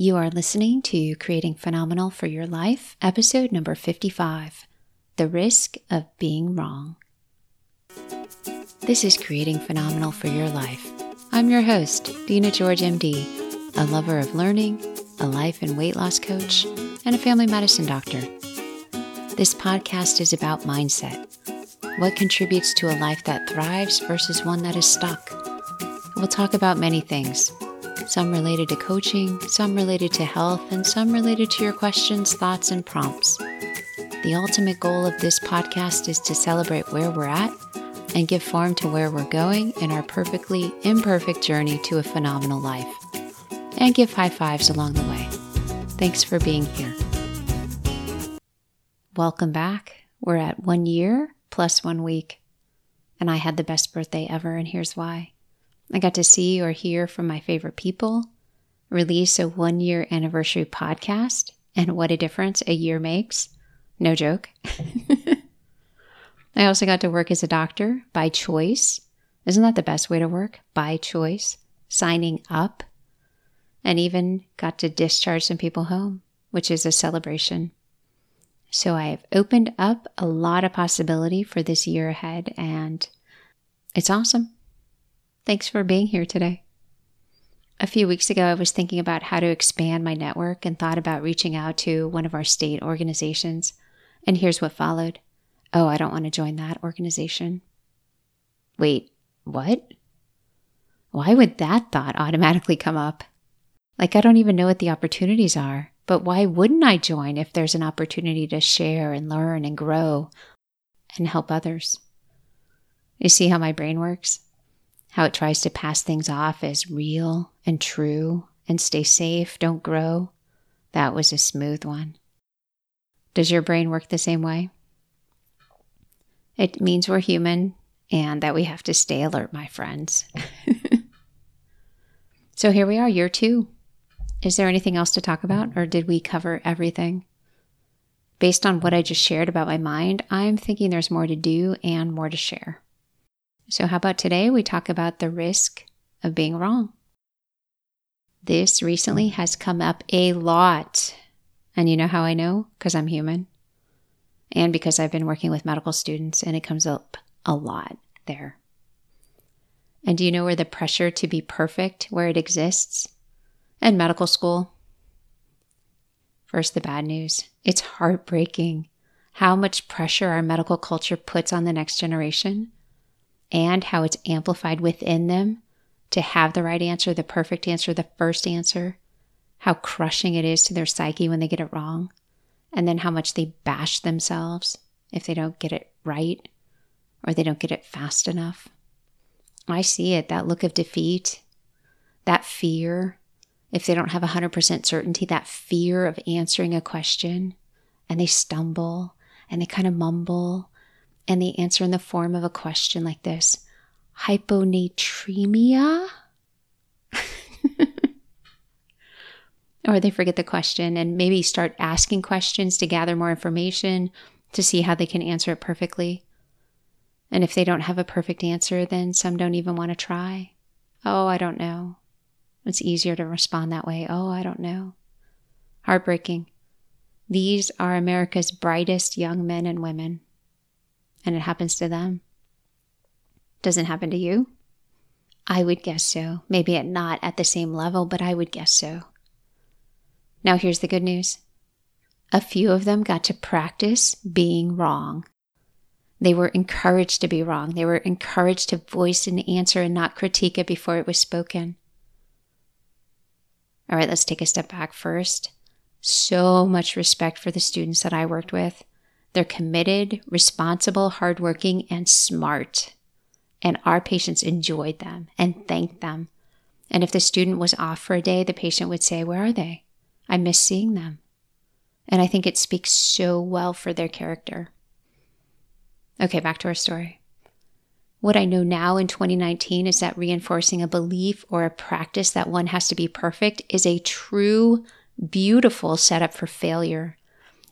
You are listening to Creating Phenomenal for Your Life, episode number 55 The Risk of Being Wrong. This is Creating Phenomenal for Your Life. I'm your host, Dina George, MD, a lover of learning, a life and weight loss coach, and a family medicine doctor. This podcast is about mindset what contributes to a life that thrives versus one that is stuck. We'll talk about many things some related to coaching, some related to health, and some related to your questions, thoughts, and prompts. The ultimate goal of this podcast is to celebrate where we're at and give form to where we're going in our perfectly imperfect journey to a phenomenal life. And give high fives along the way. Thanks for being here. Welcome back. We're at one year plus one week, and I had the best birthday ever, and here's why. I got to see or hear from my favorite people, release a one year anniversary podcast, and what a difference a year makes. No joke. I also got to work as a doctor by choice. Isn't that the best way to work? By choice. Signing up. And even got to discharge some people home, which is a celebration. So I have opened up a lot of possibility for this year ahead, and it's awesome. Thanks for being here today. A few weeks ago, I was thinking about how to expand my network and thought about reaching out to one of our state organizations. And here's what followed Oh, I don't want to join that organization. Wait, what? Why would that thought automatically come up? Like, I don't even know what the opportunities are, but why wouldn't I join if there's an opportunity to share and learn and grow and help others? You see how my brain works? How it tries to pass things off as real and true and stay safe, don't grow. That was a smooth one. Does your brain work the same way? It means we're human and that we have to stay alert, my friends. so here we are, year two. Is there anything else to talk about, or did we cover everything? Based on what I just shared about my mind, I'm thinking there's more to do and more to share. So, how about today we talk about the risk of being wrong? This recently has come up a lot. And you know how I know? Because I'm human. And because I've been working with medical students and it comes up a lot there. And do you know where the pressure to be perfect, where it exists? In medical school. First, the bad news. It's heartbreaking how much pressure our medical culture puts on the next generation and how it's amplified within them to have the right answer, the perfect answer, the first answer, how crushing it is to their psyche when they get it wrong, and then how much they bash themselves if they don't get it right or they don't get it fast enough. I see it, that look of defeat, that fear, if they don't have 100% certainty, that fear of answering a question, and they stumble and they kind of mumble and they answer in the form of a question like this hyponatremia? or they forget the question and maybe start asking questions to gather more information to see how they can answer it perfectly. And if they don't have a perfect answer, then some don't even want to try. Oh, I don't know. It's easier to respond that way. Oh, I don't know. Heartbreaking. These are America's brightest young men and women and it happens to them. Doesn't happen to you? I would guess so. Maybe not at the same level, but I would guess so. Now, here's the good news a few of them got to practice being wrong. They were encouraged to be wrong. They were encouraged to voice an answer and not critique it before it was spoken. All right, let's take a step back first. So much respect for the students that I worked with. They're committed, responsible, hardworking, and smart. And our patients enjoyed them and thanked them. And if the student was off for a day, the patient would say, Where are they? I miss seeing them. And I think it speaks so well for their character. Okay, back to our story. What I know now in 2019 is that reinforcing a belief or a practice that one has to be perfect is a true, beautiful setup for failure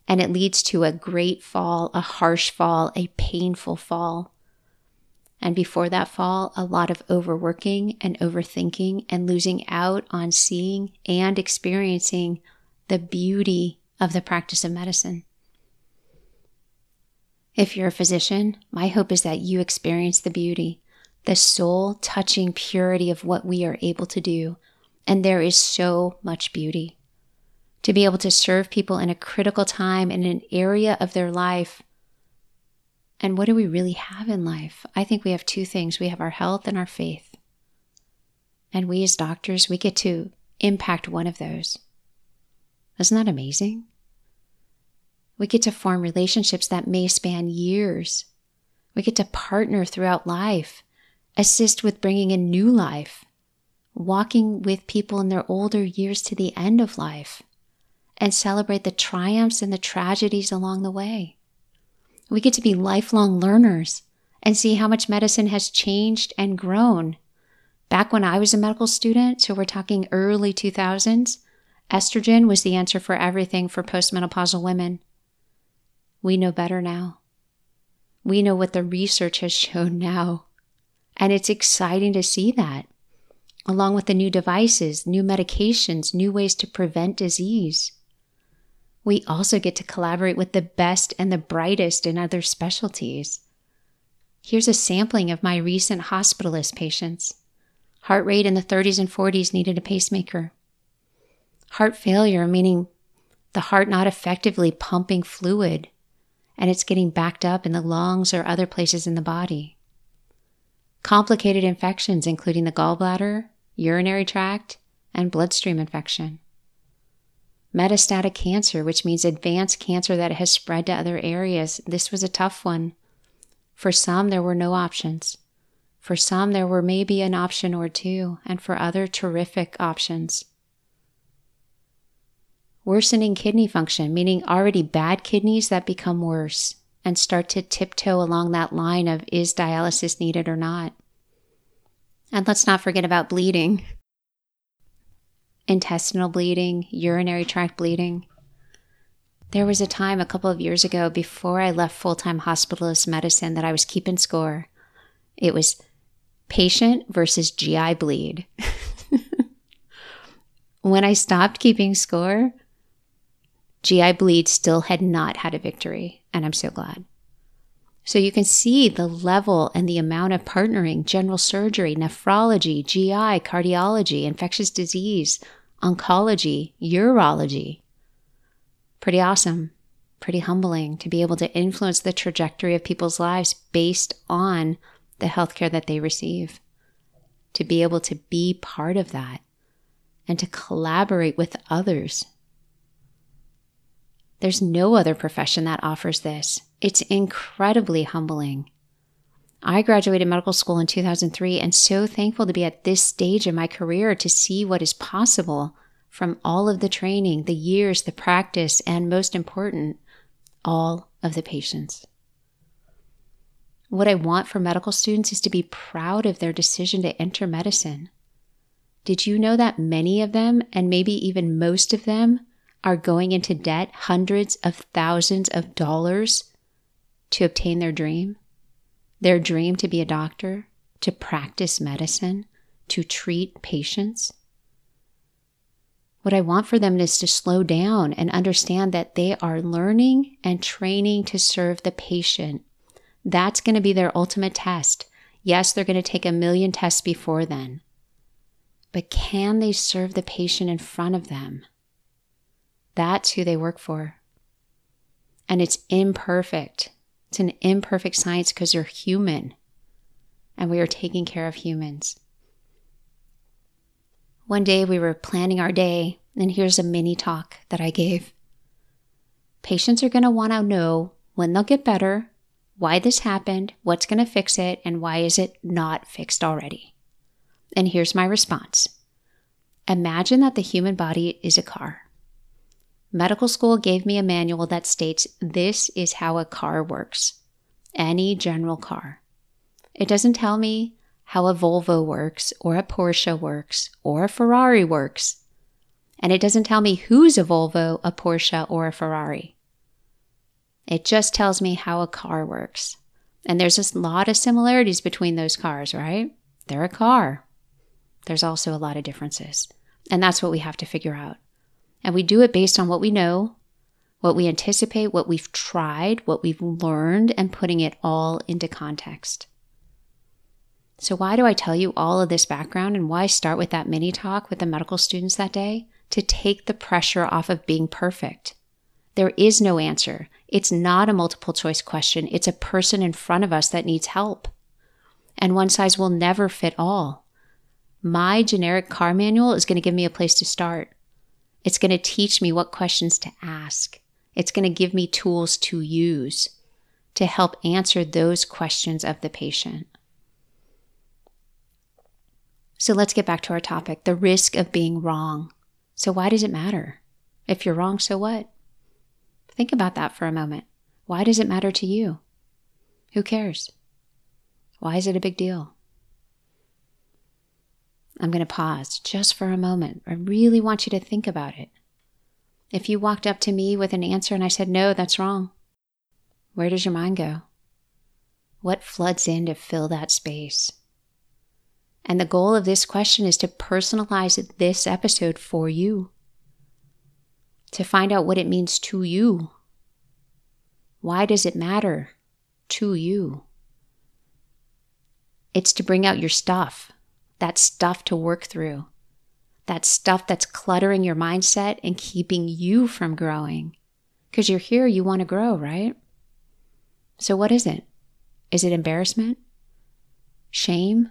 and it leads to a great fall, a harsh fall, a painful fall. And before that fall, a lot of overworking and overthinking and losing out on seeing and experiencing the beauty of the practice of medicine. If you're a physician, my hope is that you experience the beauty, the soul touching purity of what we are able to do. And there is so much beauty. To be able to serve people in a critical time in an area of their life and what do we really have in life? I think we have two things we have our health and our faith. And we as doctors, we get to impact one of those. Isn't that amazing? We get to form relationships that may span years. We get to partner throughout life, assist with bringing in new life, walking with people in their older years to the end of life, and celebrate the triumphs and the tragedies along the way. We get to be lifelong learners and see how much medicine has changed and grown. Back when I was a medical student, so we're talking early 2000s, estrogen was the answer for everything for postmenopausal women. We know better now. We know what the research has shown now. And it's exciting to see that, along with the new devices, new medications, new ways to prevent disease we also get to collaborate with the best and the brightest in other specialties. Here's a sampling of my recent hospitalist patients. Heart rate in the 30s and 40s needed a pacemaker. Heart failure, meaning the heart not effectively pumping fluid and it's getting backed up in the lungs or other places in the body. Complicated infections, including the gallbladder, urinary tract, and bloodstream infection metastatic cancer, which means advanced cancer that has spread to other areas. This was a tough one. For some, there were no options. For some, there were maybe an option or two, and for other, terrific options. Worsening kidney function, meaning already bad kidneys that become worse and start to tiptoe along that line of is dialysis needed or not. And let's not forget about bleeding intestinal bleeding, urinary tract bleeding. There was a time a couple of years ago before I left full time hospitalist medicine that I was keeping score. It was patient versus GI bleed. when I stopped keeping score, GI bleed still had not had a victory, and I'm so glad. So you can see the level and the amount of partnering general surgery, nephrology, GI, cardiology, infectious disease, oncology, urology. Pretty awesome, pretty humbling to be able to influence the trajectory of people's lives based on the healthcare that they receive. To be able to be part of that and to collaborate with others. There's no other profession that offers this. It's incredibly humbling. I graduated medical school in 2003 and so thankful to be at this stage in my career to see what is possible from all of the training, the years, the practice, and most important, all of the patients. What I want for medical students is to be proud of their decision to enter medicine. Did you know that many of them, and maybe even most of them, are going into debt hundreds of thousands of dollars to obtain their dream? Their dream to be a doctor, to practice medicine, to treat patients. What I want for them is to slow down and understand that they are learning and training to serve the patient. That's going to be their ultimate test. Yes, they're going to take a million tests before then. But can they serve the patient in front of them? That's who they work for. And it's imperfect. It's an imperfect science because you're human and we are taking care of humans. One day we were planning our day, and here's a mini talk that I gave. Patients are going to want to know when they'll get better, why this happened, what's going to fix it, and why is it not fixed already. And here's my response Imagine that the human body is a car. Medical school gave me a manual that states this is how a car works. Any general car. It doesn't tell me how a Volvo works, or a Porsche works, or a Ferrari works. And it doesn't tell me who's a Volvo, a Porsche, or a Ferrari. It just tells me how a car works. And there's a lot of similarities between those cars, right? They're a car. There's also a lot of differences. And that's what we have to figure out. And we do it based on what we know, what we anticipate, what we've tried, what we've learned, and putting it all into context. So, why do I tell you all of this background and why start with that mini talk with the medical students that day? To take the pressure off of being perfect. There is no answer. It's not a multiple choice question. It's a person in front of us that needs help. And one size will never fit all. My generic car manual is going to give me a place to start. It's going to teach me what questions to ask. It's going to give me tools to use to help answer those questions of the patient. So let's get back to our topic the risk of being wrong. So, why does it matter? If you're wrong, so what? Think about that for a moment. Why does it matter to you? Who cares? Why is it a big deal? I'm going to pause just for a moment. I really want you to think about it. If you walked up to me with an answer and I said, no, that's wrong, where does your mind go? What floods in to fill that space? And the goal of this question is to personalize this episode for you, to find out what it means to you. Why does it matter to you? It's to bring out your stuff, that stuff to work through, that stuff that's cluttering your mindset and keeping you from growing. Because you're here, you want to grow, right? So, what is it? Is it embarrassment? Shame?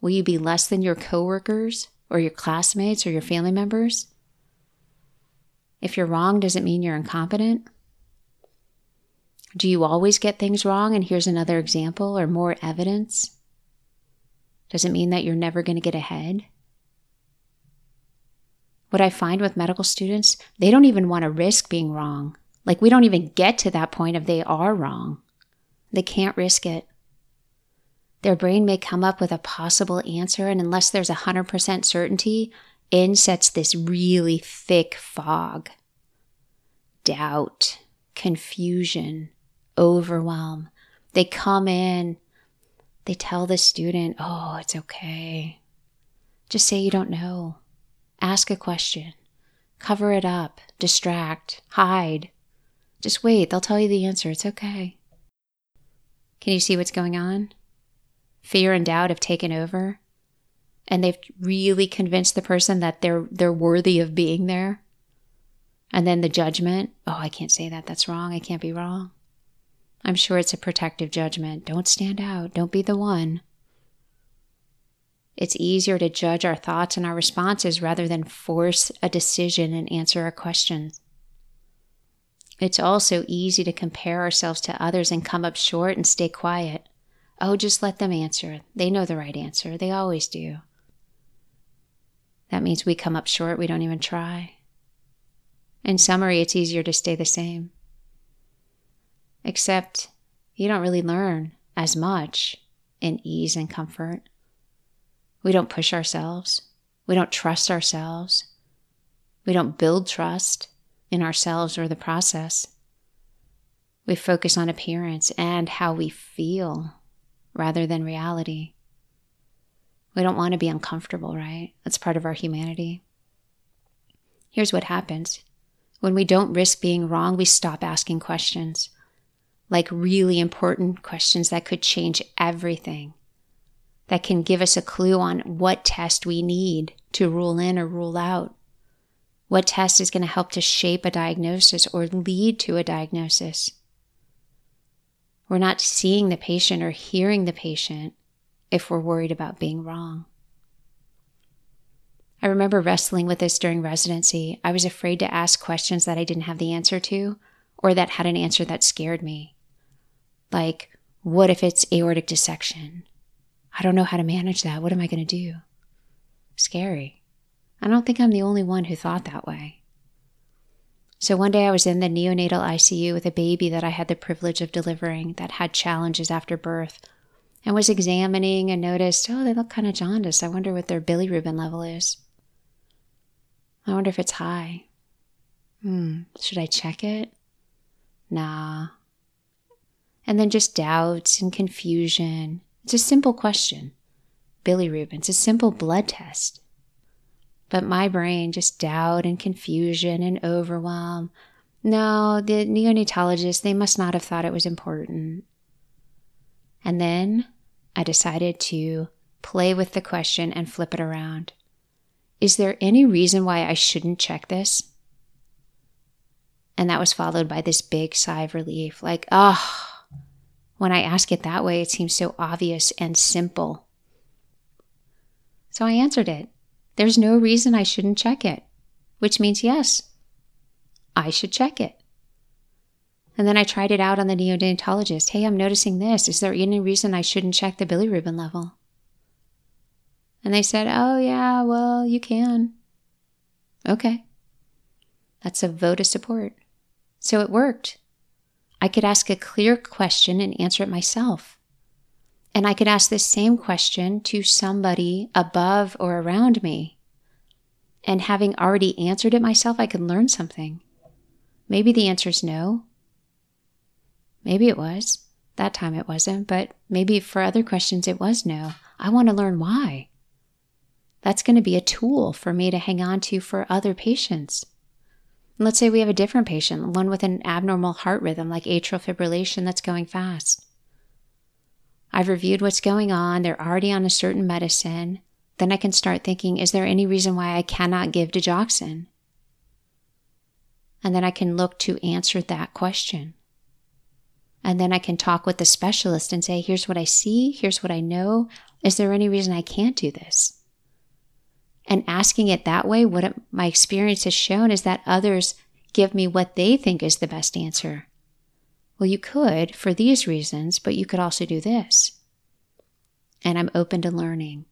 Will you be less than your coworkers or your classmates or your family members? If you're wrong, does it mean you're incompetent? Do you always get things wrong? And here's another example or more evidence. Does it mean that you're never going to get ahead? What I find with medical students, they don't even want to risk being wrong. Like, we don't even get to that point if they are wrong. They can't risk it. Their brain may come up with a possible answer, and unless there's a 100% certainty, in sets this really thick fog. Doubt, confusion, overwhelm. They come in, they tell the student, oh, it's okay. Just say you don't know. Ask a question. Cover it up, distract, hide. Just wait, they'll tell you the answer. It's okay. Can you see what's going on? fear and doubt have taken over and they've really convinced the person that they're they're worthy of being there and then the judgment oh i can't say that that's wrong i can't be wrong i'm sure it's a protective judgment don't stand out don't be the one it's easier to judge our thoughts and our responses rather than force a decision and answer our questions it's also easy to compare ourselves to others and come up short and stay quiet Oh, just let them answer. They know the right answer. They always do. That means we come up short, we don't even try. In summary, it's easier to stay the same. Except you don't really learn as much in ease and comfort. We don't push ourselves. We don't trust ourselves. We don't build trust in ourselves or the process. We focus on appearance and how we feel rather than reality. We don't want to be uncomfortable, right? That's part of our humanity. Here's what happens when we don't risk being wrong, we stop asking questions, like really important questions that could change everything, that can give us a clue on what test we need to rule in or rule out. What test is going to help to shape a diagnosis or lead to a diagnosis? We're not seeing the patient or hearing the patient if we're worried about being wrong. I remember wrestling with this during residency. I was afraid to ask questions that I didn't have the answer to or that had an answer that scared me. Like, what if it's aortic dissection? I don't know how to manage that. What am I going to do? Scary. I don't think I'm the only one who thought that way. So one day I was in the neonatal ICU with a baby that I had the privilege of delivering that had challenges after birth and was examining and noticed, oh, they look kind of jaundiced. I wonder what their bilirubin level is. I wonder if it's high. Hmm, should I check it? Nah. And then just doubts and confusion. It's a simple question. Bilirubin, it's a simple blood test. But my brain just doubt and confusion and overwhelm. No, the neonatologist, they must not have thought it was important. And then I decided to play with the question and flip it around. Is there any reason why I shouldn't check this? And that was followed by this big sigh of relief like, oh, when I ask it that way, it seems so obvious and simple. So I answered it. There's no reason I shouldn't check it, which means yes, I should check it. And then I tried it out on the neonatologist. Hey, I'm noticing this. Is there any reason I shouldn't check the bilirubin level? And they said, Oh, yeah, well, you can. Okay. That's a vote of support. So it worked. I could ask a clear question and answer it myself. And I could ask the same question to somebody above or around me. And having already answered it myself, I could learn something. Maybe the answer is no. Maybe it was. That time it wasn't, but maybe for other questions it was no. I want to learn why. That's going to be a tool for me to hang on to for other patients. Let's say we have a different patient, one with an abnormal heart rhythm like atrial fibrillation that's going fast. I've reviewed what's going on, they're already on a certain medicine. Then I can start thinking, is there any reason why I cannot give digoxin? And then I can look to answer that question. And then I can talk with the specialist and say, here's what I see, here's what I know. Is there any reason I can't do this? And asking it that way, what it, my experience has shown is that others give me what they think is the best answer. Well, you could for these reasons, but you could also do this. And I'm open to learning.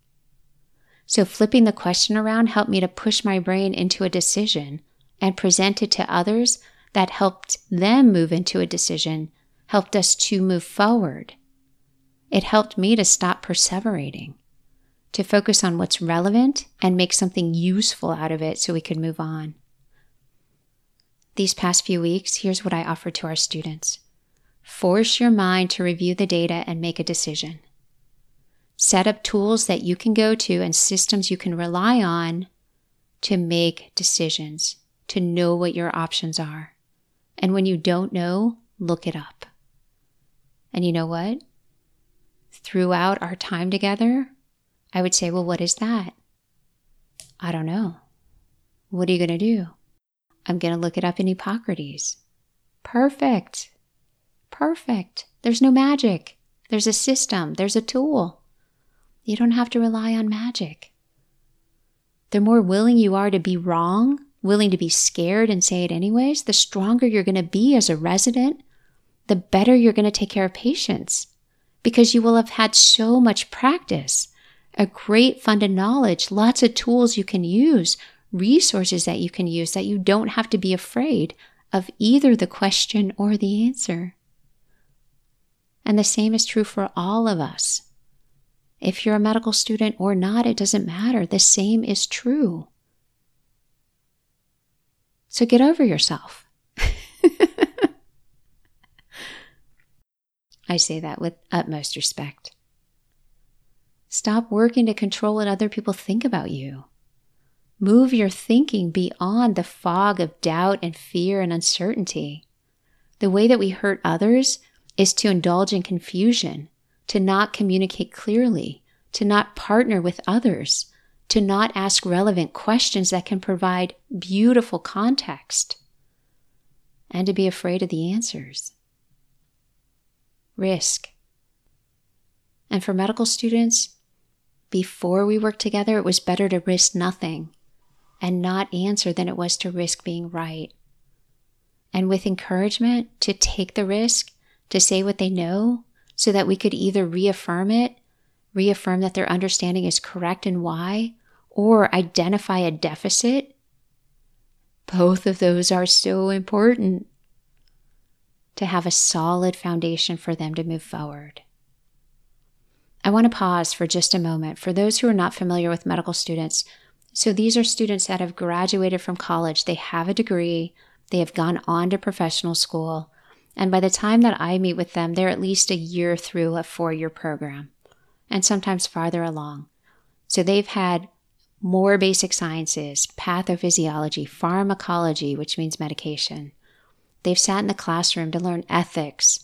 So flipping the question around helped me to push my brain into a decision and present it to others that helped them move into a decision helped us to move forward. It helped me to stop perseverating, to focus on what's relevant and make something useful out of it so we could move on. These past few weeks, here's what I offer to our students force your mind to review the data and make a decision. Set up tools that you can go to and systems you can rely on to make decisions, to know what your options are. And when you don't know, look it up. And you know what? Throughout our time together, I would say, Well, what is that? I don't know. What are you going to do? I'm going to look it up in Epocrates. Perfect. Perfect. There's no magic. There's a system. There's a tool. You don't have to rely on magic. The more willing you are to be wrong, willing to be scared and say it anyways, the stronger you're going to be as a resident the better you're going to take care of patients because you will have had so much practice, a great fund of knowledge, lots of tools you can use, resources that you can use that you don't have to be afraid of either the question or the answer. And the same is true for all of us. If you're a medical student or not, it doesn't matter. The same is true. So get over yourself. I say that with utmost respect. Stop working to control what other people think about you. Move your thinking beyond the fog of doubt and fear and uncertainty. The way that we hurt others is to indulge in confusion, to not communicate clearly, to not partner with others, to not ask relevant questions that can provide beautiful context, and to be afraid of the answers risk. And for medical students, before we worked together, it was better to risk nothing and not answer than it was to risk being right. And with encouragement to take the risk, to say what they know, so that we could either reaffirm it, reaffirm that their understanding is correct and why, or identify a deficit. Both of those are so important to have a solid foundation for them to move forward. I want to pause for just a moment for those who are not familiar with medical students. So, these are students that have graduated from college, they have a degree, they have gone on to professional school, And by the time that I meet with them, they're at least a year through a four year program and sometimes farther along. So they've had more basic sciences, pathophysiology, pharmacology, which means medication. They've sat in the classroom to learn ethics.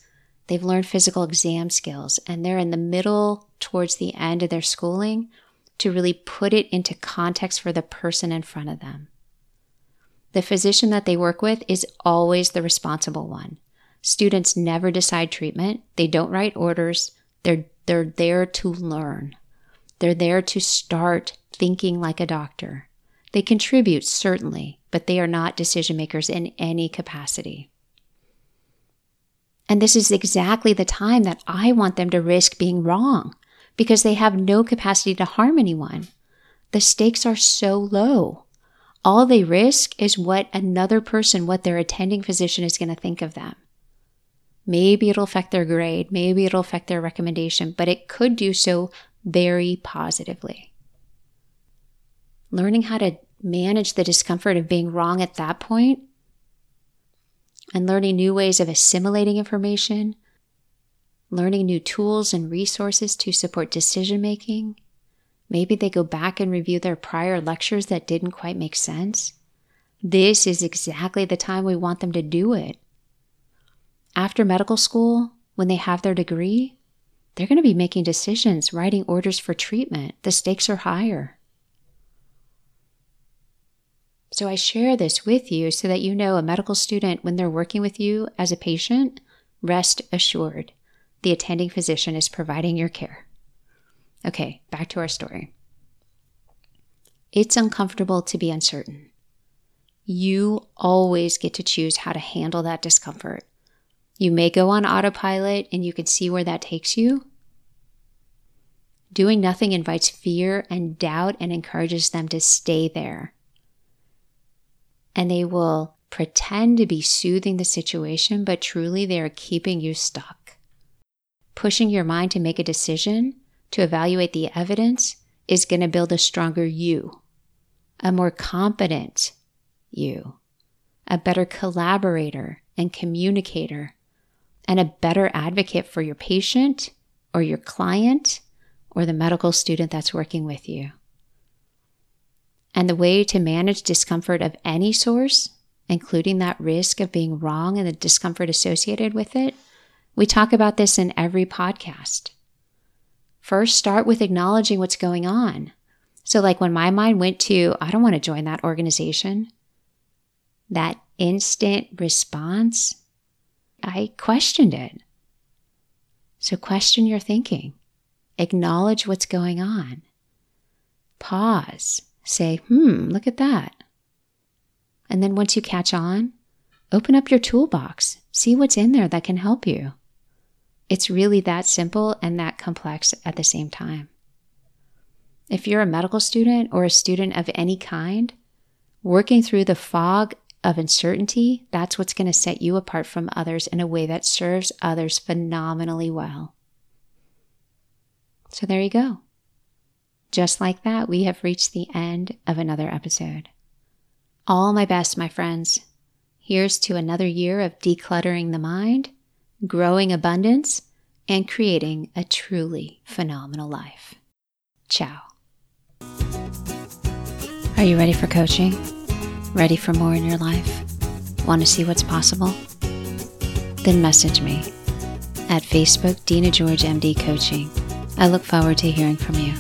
They've learned physical exam skills, and they're in the middle towards the end of their schooling to really put it into context for the person in front of them. The physician that they work with is always the responsible one. Students never decide treatment. They don't write orders. They're, they're there to learn. They're there to start thinking like a doctor. They contribute, certainly, but they are not decision makers in any capacity. And this is exactly the time that I want them to risk being wrong because they have no capacity to harm anyone. The stakes are so low. All they risk is what another person, what their attending physician is going to think of them. Maybe it'll affect their grade, maybe it'll affect their recommendation, but it could do so very positively. Learning how to manage the discomfort of being wrong at that point and learning new ways of assimilating information, learning new tools and resources to support decision making. Maybe they go back and review their prior lectures that didn't quite make sense. This is exactly the time we want them to do it after medical school, when they have their degree, they're going to be making decisions, writing orders for treatment. The stakes are higher. So I share this with you so that you know a medical student, when they're working with you as a patient, rest assured the attending physician is providing your care. Okay, back to our story. It's uncomfortable to be uncertain. You always get to choose how to handle that discomfort. You may go on autopilot and you can see where that takes you. Doing nothing invites fear and doubt and encourages them to stay there. And they will pretend to be soothing the situation, but truly they are keeping you stuck. Pushing your mind to make a decision, to evaluate the evidence, is going to build a stronger you, a more competent you, a better collaborator and communicator and a better advocate for your patient or your client or the medical student that's working with you. And the way to manage discomfort of any source, including that risk of being wrong and the discomfort associated with it, we talk about this in every podcast. First, start with acknowledging what's going on. So, like when my mind went to, I don't want to join that organization, that instant response I questioned it. So question your thinking. Acknowledge what's going on. Pause. Say, hmm, look at that. And then once you catch on, open up your toolbox. See what's in there that can help you. It's really that simple and that complex at the same time. If you're a medical student or a student of any kind, working through the fog of uncertainty, that's what's going to set you apart from others in a way that serves others phenomenally well. So there you go. Just like that, we have reached the end of another episode. All my best, my friends. Here's to another year of decluttering the mind, growing abundance, and creating a truly phenomenal life. Ciao. Are you ready for coaching? Ready for more in your life? Want to see what's possible? Then message me at Facebook Dina George MD Coaching. I look forward to hearing from you.